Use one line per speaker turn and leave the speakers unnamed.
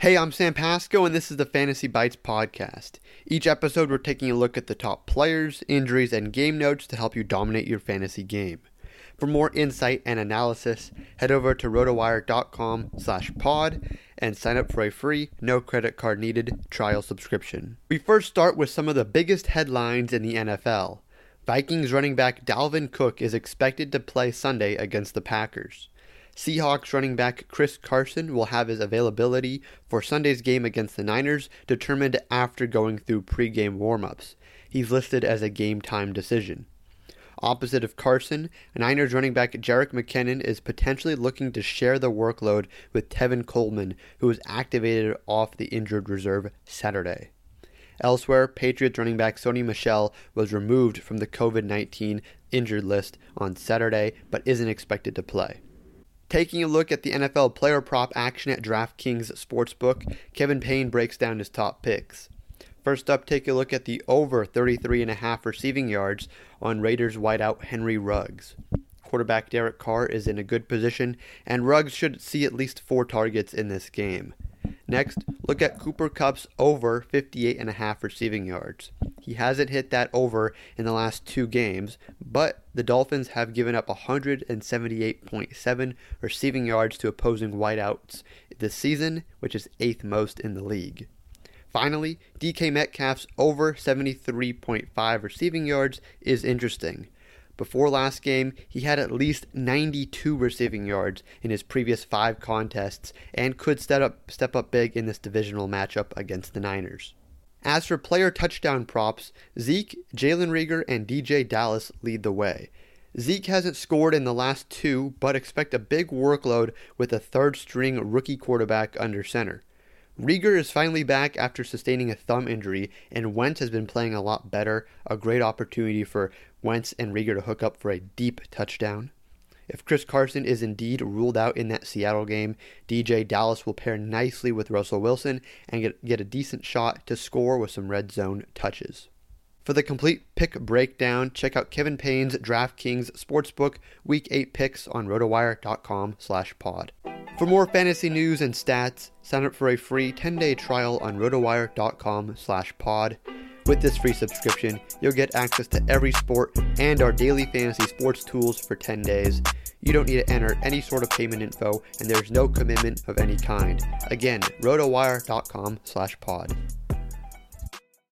Hey, I'm Sam Pasco, and this is the Fantasy Bites podcast. Each episode, we're taking a look at the top players, injuries, and game notes to help you dominate your fantasy game. For more insight and analysis, head over to rotowire.com slash pod and sign up for a free, no credit card needed trial subscription. We first start with some of the biggest headlines in the NFL. Vikings running back Dalvin Cook is expected to play Sunday against the Packers. Seahawks running back Chris Carson will have his availability for Sunday's game against the Niners determined after going through pregame warmups. He's listed as a game time decision. Opposite of Carson, Niners running back Jerick McKinnon is potentially looking to share the workload with Tevin Coleman, who was activated off the injured reserve Saturday. Elsewhere, Patriots running back Sony Michel was removed from the COVID 19 injured list on Saturday but isn't expected to play. Taking a look at the NFL player prop action at DraftKings Sportsbook, Kevin Payne breaks down his top picks. First up, take a look at the over 33.5 receiving yards on Raiders wideout Henry Ruggs. Quarterback Derek Carr is in a good position, and Ruggs should see at least four targets in this game. Next, look at Cooper Kupp's over 58.5 receiving yards. He hasn't hit that over in the last two games, but the Dolphins have given up 178.7 receiving yards to opposing wideouts this season, which is eighth most in the league. Finally, DK Metcalf's over 73.5 receiving yards is interesting. Before last game, he had at least 92 receiving yards in his previous five contests and could step up, step up big in this divisional matchup against the Niners. As for player touchdown props, Zeke, Jalen Reagor, and DeeJay Dallas lead the way. Zeke hasn't scored in the last two, but expect a big workload with a third string rookie quarterback under center. Reagor is finally back after sustaining a thumb injury, and Wentz has been playing a lot better. A great opportunity for Wentz and Reagor to hook up for a deep touchdown. If Chris Carson is indeed ruled out in that Seattle game, DeeJay Dallas will pair nicely with Russell Wilson and get, get a decent shot to score with some red zone touches. For the complete pick breakdown, check out Kevin Payne's DraftKings Sportsbook Week 8 picks on rotowire.com slash pod. For more fantasy news and stats, sign up for a free 10-day trial on rotowire.com slash pod. With this free subscription, you'll get access to every sport and our daily fantasy sports tools for 10 days. You don't need to enter any sort of payment info, and there's no commitment of any kind. Again, rotowire.com slash pod.